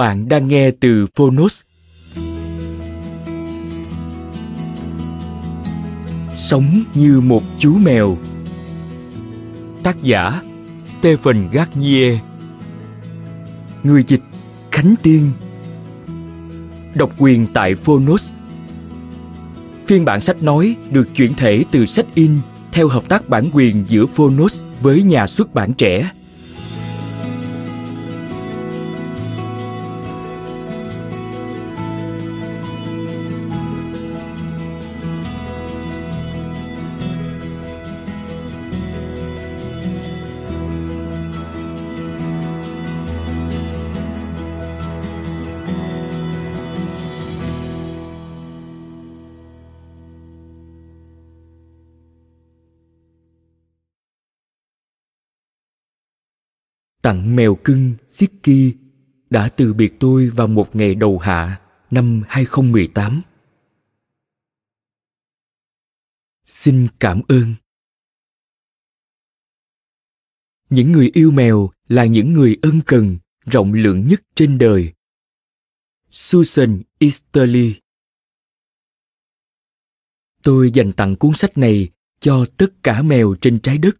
Bạn đang nghe từ Phonos. Sống như một chú mèo. Tác giả, Stephen Garnier. Người dịch, Khánh Tiên. Độc quyền tại Phonos. Phiên bản sách nói được chuyển thể từ sách in theo hợp tác bản quyền giữa Phonos với nhà xuất bản trẻ. Tặng mèo cưng Ziki đã từ biệt tôi vào một ngày đầu hạ năm 2018. Xin cảm ơn. Những người yêu mèo là những người ân cần, rộng lượng nhất trên đời. Susan Easterly Tôi dành tặng cuốn sách này cho tất cả mèo trên trái đất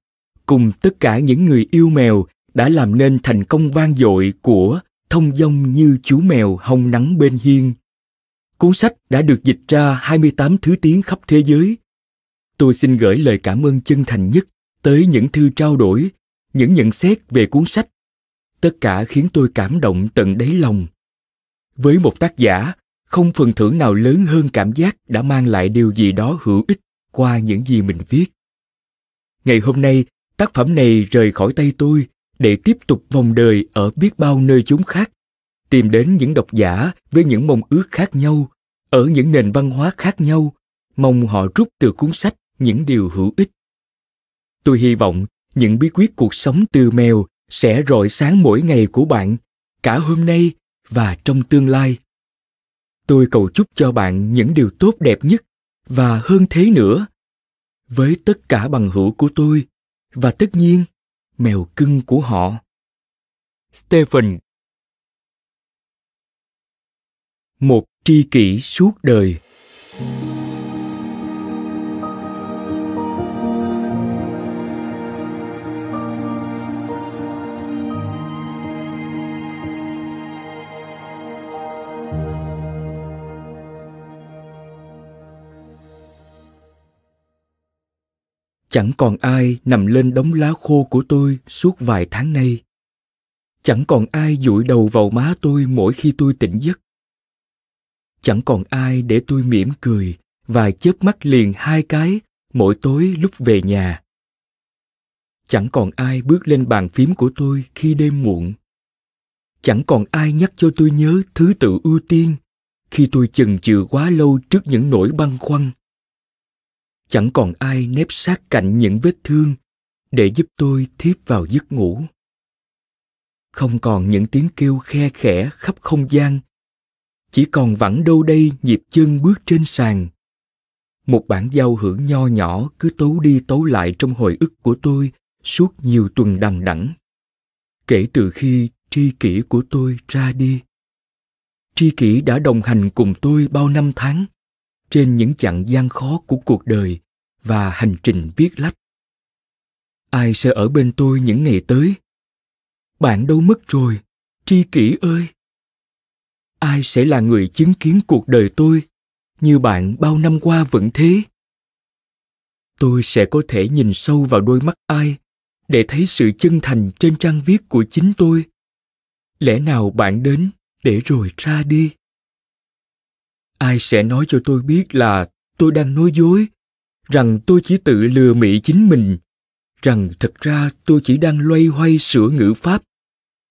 cùng tất cả những người yêu mèo đã làm nên thành công vang dội của Thông dong như chú mèo hông nắng bên hiên. Cuốn sách đã được dịch ra 28 thứ tiếng khắp thế giới. Tôi xin gửi lời cảm ơn chân thành nhất tới những thư trao đổi, những nhận xét về cuốn sách. Tất cả khiến tôi cảm động tận đáy lòng. Với một tác giả, không phần thưởng nào lớn hơn cảm giác đã mang lại điều gì đó hữu ích qua những gì mình viết. Ngày hôm nay, tác phẩm này rời khỏi tay tôi để tiếp tục vòng đời ở biết bao nơi chốn khác, tìm đến những độc giả với những mong ước khác nhau, ở những nền văn hóa khác nhau, mong họ rút từ cuốn sách những điều hữu ích. Tôi hy vọng những bí quyết cuộc sống từ mèo sẽ rọi sáng mỗi ngày của bạn, cả hôm nay và trong tương lai. Tôi cầu chúc cho bạn những điều tốt đẹp nhất và hơn thế nữa. Với tất cả bằng hữu của tôi, và tất nhiên mèo cưng của họ. Stephen. Một tri kỷ suốt đời. Chẳng còn ai nằm lên đống lá khô của tôi suốt vài tháng nay. Chẳng còn ai dụi đầu vào má tôi mỗi khi tôi tỉnh giấc. Chẳng còn ai để tôi mỉm cười và chớp mắt liền hai cái mỗi tối lúc về nhà. Chẳng còn ai bước lên bàn phím của tôi khi đêm muộn. Chẳng còn ai nhắc cho tôi nhớ thứ tự ưu tiên khi tôi chần chừ quá lâu trước những nỗi băn khoăn chẳng còn ai nép sát cạnh những vết thương để giúp tôi thiếp vào giấc ngủ. Không còn những tiếng kêu khe khẽ khắp không gian. Chỉ còn vẳng đâu đây nhịp chân bước trên sàn. Một bản giao hưởng nho nhỏ cứ tấu đi tấu lại trong hồi ức của tôi suốt nhiều tuần đằng đẵng. Kể từ khi tri kỷ của tôi ra đi. Tri kỷ đã đồng hành cùng tôi bao năm tháng trên những chặng gian khó của cuộc đời và hành trình viết lách. Ai sẽ ở bên tôi những ngày tới? Bạn đâu mất rồi, tri kỷ ơi? Ai sẽ là người chứng kiến cuộc đời tôi như bạn bao năm qua vẫn thế? Tôi sẽ có thể nhìn sâu vào đôi mắt ai để thấy sự chân thành trên trang viết của chính tôi. Lẽ nào bạn đến để rồi ra đi? Ai sẽ nói cho tôi biết là tôi đang nói dối, rằng tôi chỉ tự lừa mị chính mình, rằng thật ra tôi chỉ đang loay hoay sửa ngữ pháp,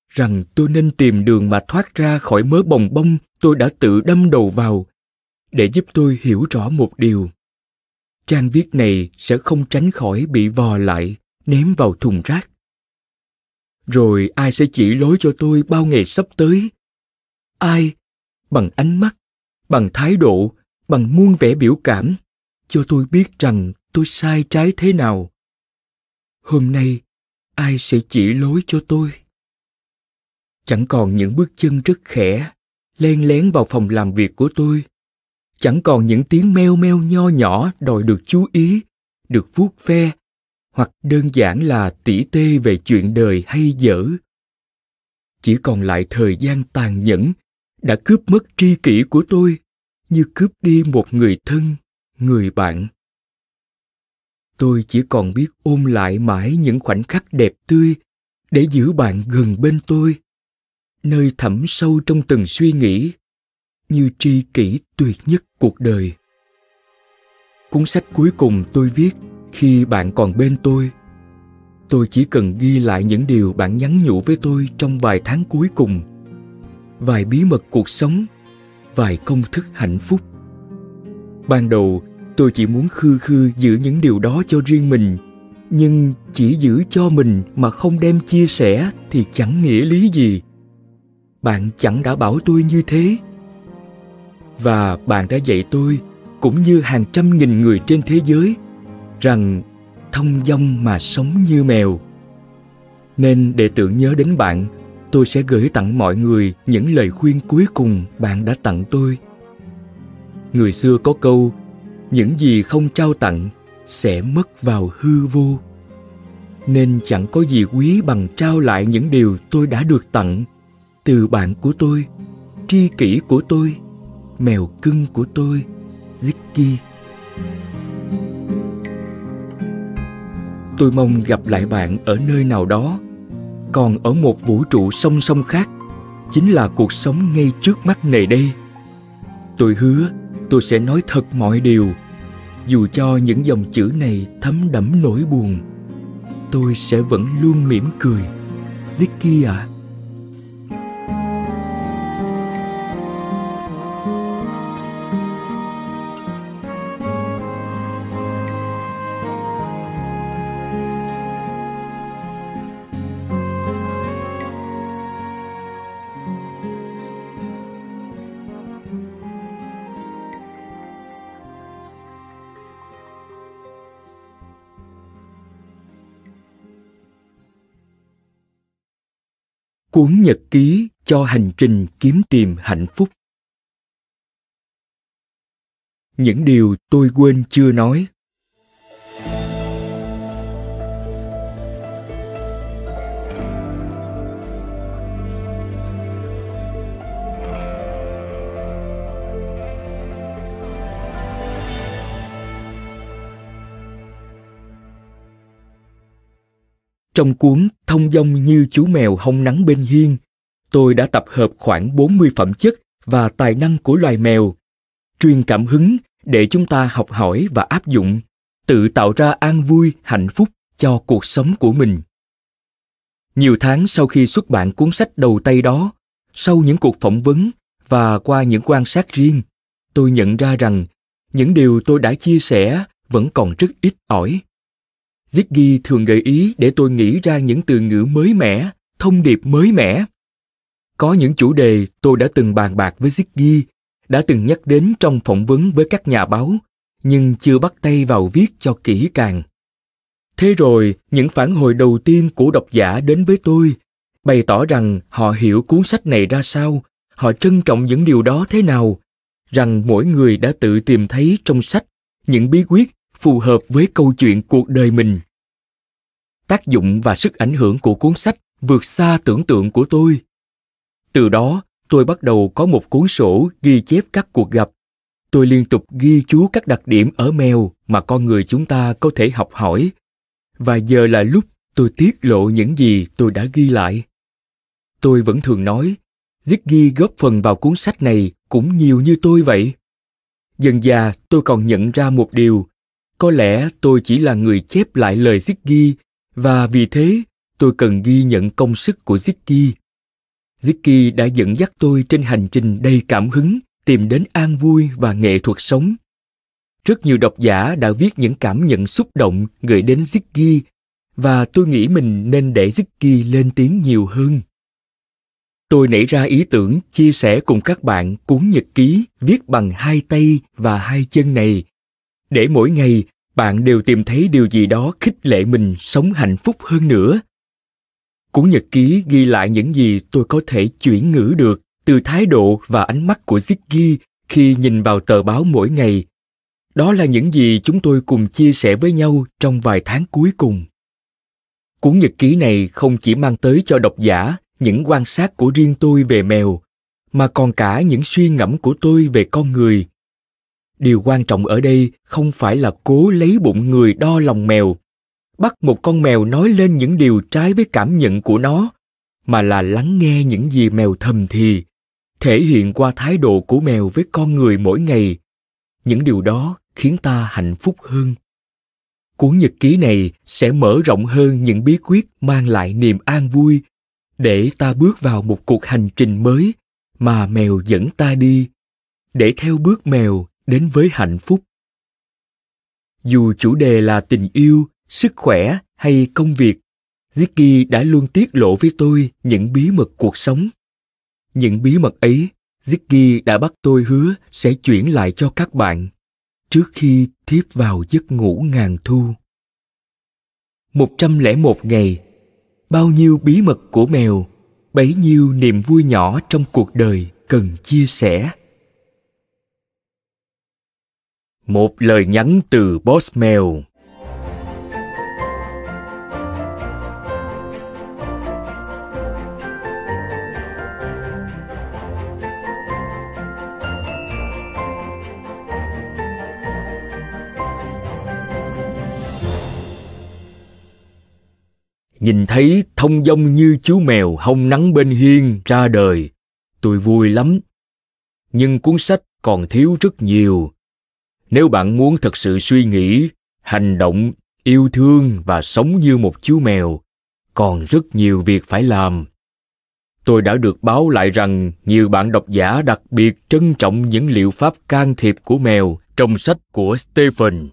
rằng tôi nên tìm đường mà thoát ra khỏi mớ bồng bông tôi đã tự đâm đầu vào, để giúp tôi hiểu rõ một điều. Trang viết này sẽ không tránh khỏi bị vò lại, ném vào thùng rác. Rồi ai sẽ chỉ lối cho tôi bao ngày sắp tới? Ai, bằng ánh mắt bằng thái độ, bằng muôn vẻ biểu cảm, cho tôi biết rằng tôi sai trái thế nào. Hôm nay, ai sẽ chỉ lối cho tôi? Chẳng còn những bước chân rất khẽ, len lén vào phòng làm việc của tôi. Chẳng còn những tiếng meo meo nho nhỏ đòi được chú ý, được vuốt ve, hoặc đơn giản là tỉ tê về chuyện đời hay dở. Chỉ còn lại thời gian tàn nhẫn đã cướp mất tri kỷ của tôi như cướp đi một người thân, người bạn. Tôi chỉ còn biết ôm lại mãi những khoảnh khắc đẹp tươi để giữ bạn gần bên tôi, nơi thẳm sâu trong từng suy nghĩ, như tri kỷ tuyệt nhất cuộc đời. Cuốn sách cuối cùng tôi viết khi bạn còn bên tôi tôi chỉ cần ghi lại những điều bạn nhắn nhủ với tôi trong vài tháng cuối cùng vài bí mật cuộc sống, vài công thức hạnh phúc. Ban đầu, tôi chỉ muốn khư khư giữ những điều đó cho riêng mình, nhưng chỉ giữ cho mình mà không đem chia sẻ thì chẳng nghĩa lý gì. Bạn chẳng đã bảo tôi như thế. Và bạn đã dạy tôi, cũng như hàng trăm nghìn người trên thế giới, rằng thông dong mà sống như mèo. Nên để tưởng nhớ đến bạn tôi sẽ gửi tặng mọi người những lời khuyên cuối cùng bạn đã tặng tôi. Người xưa có câu những gì không trao tặng sẽ mất vào hư vô. Nên chẳng có gì quý bằng trao lại những điều tôi đã được tặng từ bạn của tôi tri kỷ của tôi mèo cưng của tôi Zicky. Tôi mong gặp lại bạn ở nơi nào đó, còn ở một vũ trụ song song khác, chính là cuộc sống ngay trước mắt này đây. Tôi hứa tôi sẽ nói thật mọi điều, dù cho những dòng chữ này thấm đẫm nỗi buồn. Tôi sẽ vẫn luôn mỉm cười. vicky ạ. À, cuốn nhật ký cho hành trình kiếm tìm hạnh phúc. Những điều tôi quên chưa nói. Trong cuốn Thông dong như chú mèo hông nắng bên hiên, tôi đã tập hợp khoảng 40 phẩm chất và tài năng của loài mèo, truyền cảm hứng để chúng ta học hỏi và áp dụng, tự tạo ra an vui, hạnh phúc cho cuộc sống của mình. Nhiều tháng sau khi xuất bản cuốn sách đầu tay đó, sau những cuộc phỏng vấn và qua những quan sát riêng, tôi nhận ra rằng những điều tôi đã chia sẻ vẫn còn rất ít ỏi Ziggy thường gợi ý để tôi nghĩ ra những từ ngữ mới mẻ, thông điệp mới mẻ. Có những chủ đề tôi đã từng bàn bạc với Ziggy, đã từng nhắc đến trong phỏng vấn với các nhà báo, nhưng chưa bắt tay vào viết cho kỹ càng. Thế rồi, những phản hồi đầu tiên của độc giả đến với tôi bày tỏ rằng họ hiểu cuốn sách này ra sao, họ trân trọng những điều đó thế nào rằng mỗi người đã tự tìm thấy trong sách những bí quyết phù hợp với câu chuyện cuộc đời mình. Tác dụng và sức ảnh hưởng của cuốn sách vượt xa tưởng tượng của tôi. Từ đó tôi bắt đầu có một cuốn sổ ghi chép các cuộc gặp. Tôi liên tục ghi chú các đặc điểm ở mèo mà con người chúng ta có thể học hỏi. Và giờ là lúc tôi tiết lộ những gì tôi đã ghi lại. Tôi vẫn thường nói Ziggy góp phần vào cuốn sách này cũng nhiều như tôi vậy. Dần già tôi còn nhận ra một điều, có lẽ tôi chỉ là người chép lại lời Ziggy và vì thế tôi cần ghi nhận công sức của Ziggy. Ziggy đã dẫn dắt tôi trên hành trình đầy cảm hứng, tìm đến an vui và nghệ thuật sống. Rất nhiều độc giả đã viết những cảm nhận xúc động gửi đến Ziggy và tôi nghĩ mình nên để Ziggy lên tiếng nhiều hơn tôi nảy ra ý tưởng chia sẻ cùng các bạn cuốn nhật ký viết bằng hai tay và hai chân này để mỗi ngày, bạn đều tìm thấy điều gì đó khích lệ mình sống hạnh phúc hơn nữa cuốn nhật ký ghi lại những gì tôi có thể chuyển ngữ được từ thái độ và ánh mắt của Ziggy khi nhìn vào tờ báo mỗi ngày. Đó là những gì chúng tôi cùng chia sẻ với nhau trong vài tháng cuối cùng. Cuốn nhật ký này không chỉ mang tới cho độc giả những quan sát của riêng tôi về mèo, mà còn cả những suy ngẫm của tôi về con người điều quan trọng ở đây không phải là cố lấy bụng người đo lòng mèo. Bắt một con mèo nói lên những điều trái với cảm nhận của nó, mà là lắng nghe những gì mèo thầm thì, thể hiện qua thái độ của mèo với con người mỗi ngày. Những điều đó khiến ta hạnh phúc hơn. Cuốn nhật ký này sẽ mở rộng hơn những bí quyết mang lại niềm an vui để ta bước vào một cuộc hành trình mới mà mèo dẫn ta đi. Để theo bước mèo đến với hạnh phúc dù chủ đề là tình yêu sức khỏe hay công việc Zicky đã luôn tiết lộ với tôi những bí mật cuộc sống. Những bí mật ấy, Zicky đã bắt tôi hứa sẽ chuyển lại cho các bạn trước khi thiếp vào giấc ngủ ngàn thu. 101 ngày bao nhiêu bí mật của mèo bấy nhiêu niềm vui nhỏ trong cuộc đời cần chia sẻ một lời nhắn từ boss mèo nhìn thấy thông dong như chú mèo hông nắng bên hiên ra đời, tôi vui lắm. Nhưng cuốn sách còn thiếu rất nhiều nếu bạn muốn thật sự suy nghĩ, hành động, yêu thương và sống như một chú mèo, còn rất nhiều việc phải làm. Tôi đã được báo lại rằng nhiều bạn độc giả đặc biệt trân trọng những liệu pháp can thiệp của mèo trong sách của stephen.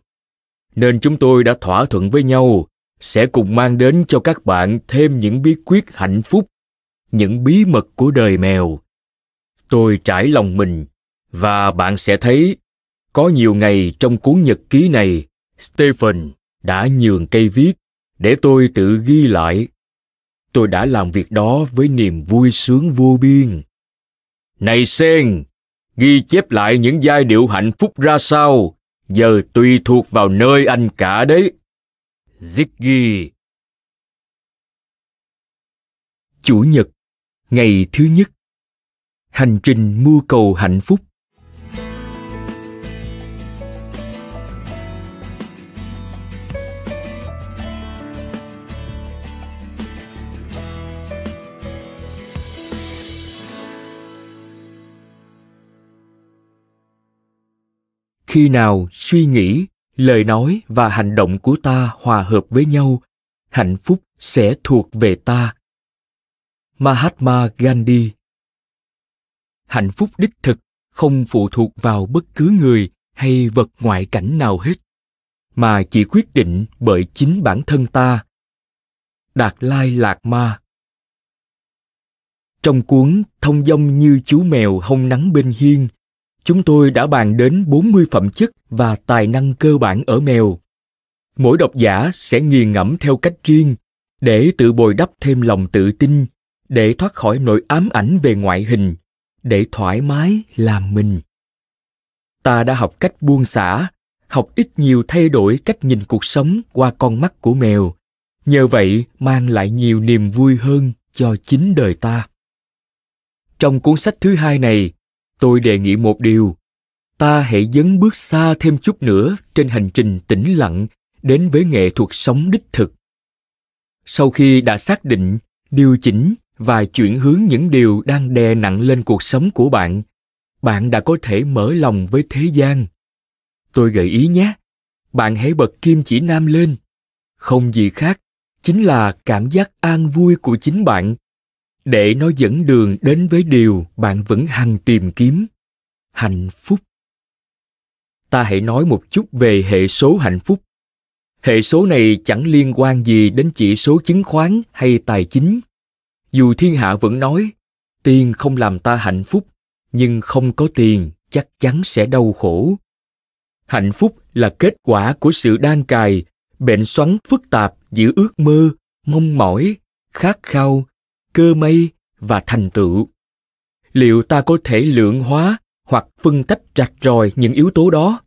Nên chúng tôi đã thỏa thuận với nhau, sẽ cùng mang đến cho các bạn thêm những bí quyết hạnh phúc, những bí mật của đời mèo. Tôi trải lòng mình, và bạn sẽ thấy có nhiều ngày trong cuốn nhật ký này stephen đã nhường cây viết để tôi tự ghi lại tôi đã làm việc đó với niềm vui sướng vô biên này sen ghi chép lại những giai điệu hạnh phúc ra sao giờ tùy thuộc vào nơi anh cả đấy Ziggy. Chủ nhật, ngày thứ nhất. Hành trình mưu cầu hạnh phúc. Khi nào suy nghĩ, lời nói và hành động của ta hòa hợp với nhau, hạnh phúc sẽ thuộc về ta. Mahatma gandhi. Hạnh phúc đích thực không phụ thuộc vào bất cứ người hay vật ngoại cảnh nào hết, mà chỉ quyết định bởi chính bản thân ta. Đạt lai lạc ma. Trong cuốn thông dong như chú mèo hông nắng bên hiên chúng tôi đã bàn đến 40 phẩm chất và tài năng cơ bản ở mèo. Mỗi độc giả sẽ nghiền ngẫm theo cách riêng để tự bồi đắp thêm lòng tự tin, để thoát khỏi nỗi ám ảnh về ngoại hình, để thoải mái làm mình. Ta đã học cách buông xả học ít nhiều thay đổi cách nhìn cuộc sống qua con mắt của mèo. Nhờ vậy mang lại nhiều niềm vui hơn cho chính đời ta. Trong cuốn sách thứ hai này tôi đề nghị một điều. Ta hãy dấn bước xa thêm chút nữa trên hành trình tĩnh lặng đến với nghệ thuật sống đích thực. Sau khi đã xác định, điều chỉnh và chuyển hướng những điều đang đè nặng lên cuộc sống của bạn bạn đã có thể mở lòng với thế gian. Tôi gợi ý nhé, bạn hãy bật kim chỉ nam lên. Không gì khác, chính là cảm giác an vui của chính bạn để nó dẫn đường đến với điều bạn vẫn hằng tìm kiếm. Hạnh phúc. Ta hãy nói một chút về hệ số hạnh phúc. Hệ số này chẳng liên quan gì đến chỉ số chứng khoán hay tài chính. Dù thiên hạ vẫn nói, tiền không làm ta hạnh phúc, nhưng không có tiền chắc chắn sẽ đau khổ. Hạnh phúc là kết quả của sự đan cài, bệnh xoắn phức tạp giữa ước mơ, mong mỏi, khát khao cơ mây và thành tựu. Liệu ta có thể lượng hóa hoặc phân tách rạch ròi những yếu tố đó?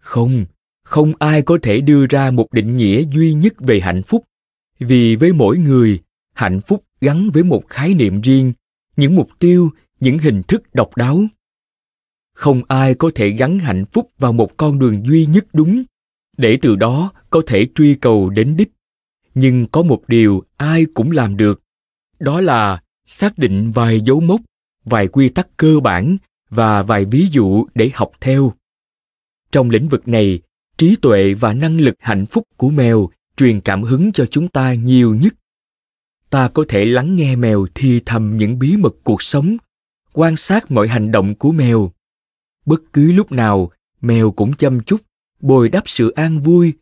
Không không ai có thể đưa ra một định nghĩa duy nhất về hạnh phúc. Vì với mỗi người, hạnh phúc gắn với một khái niệm riêng, những mục tiêu, những hình thức độc đáo. Không ai có thể gắn hạnh phúc vào một con đường duy nhất đúng. Để từ đó có thể truy cầu đến đích. Nhưng có một điều ai cũng làm được đó là xác định vài dấu mốc, vài quy tắc cơ bản và vài ví dụ để học theo. Trong lĩnh vực này, trí tuệ và năng lực hạnh phúc của mèo truyền cảm hứng cho chúng ta nhiều nhất. Ta có thể lắng nghe mèo thi thầm những bí mật cuộc sống, quan sát mọi hành động của mèo. Bất cứ lúc nào, mèo cũng chăm chút, bồi đắp sự an vui,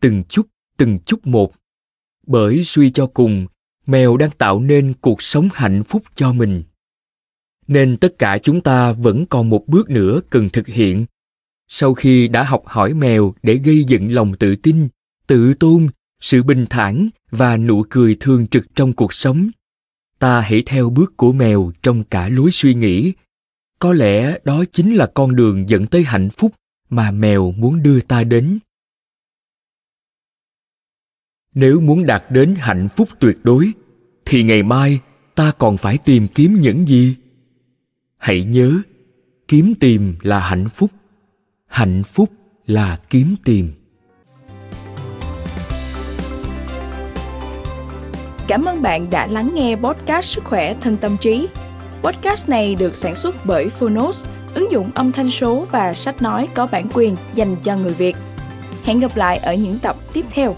từng chút từng chút một. Bởi suy cho cùng mèo đang tạo nên cuộc sống hạnh phúc cho mình. Nên tất cả chúng ta vẫn còn một bước nữa cần thực hiện. Sau khi đã học hỏi mèo để gây dựng lòng tự tin, tự tôn, sự bình thản và nụ cười thường trực trong cuộc sống, ta hãy theo bước của mèo trong cả lối suy nghĩ. Có lẽ đó chính là con đường dẫn tới hạnh phúc mà mèo muốn đưa ta đến nếu muốn đạt đến hạnh phúc tuyệt đối thì ngày mai ta còn phải tìm kiếm những gì hãy nhớ kiếm tìm là hạnh phúc hạnh phúc là kiếm tìm Cảm ơn bạn đã lắng nghe podcast Sức khỏe thân tâm trí. Podcast này được sản xuất bởi Phonos, ứng dụng âm thanh số và sách nói có bản quyền dành cho người Việt. Hẹn gặp lại ở những tập tiếp theo.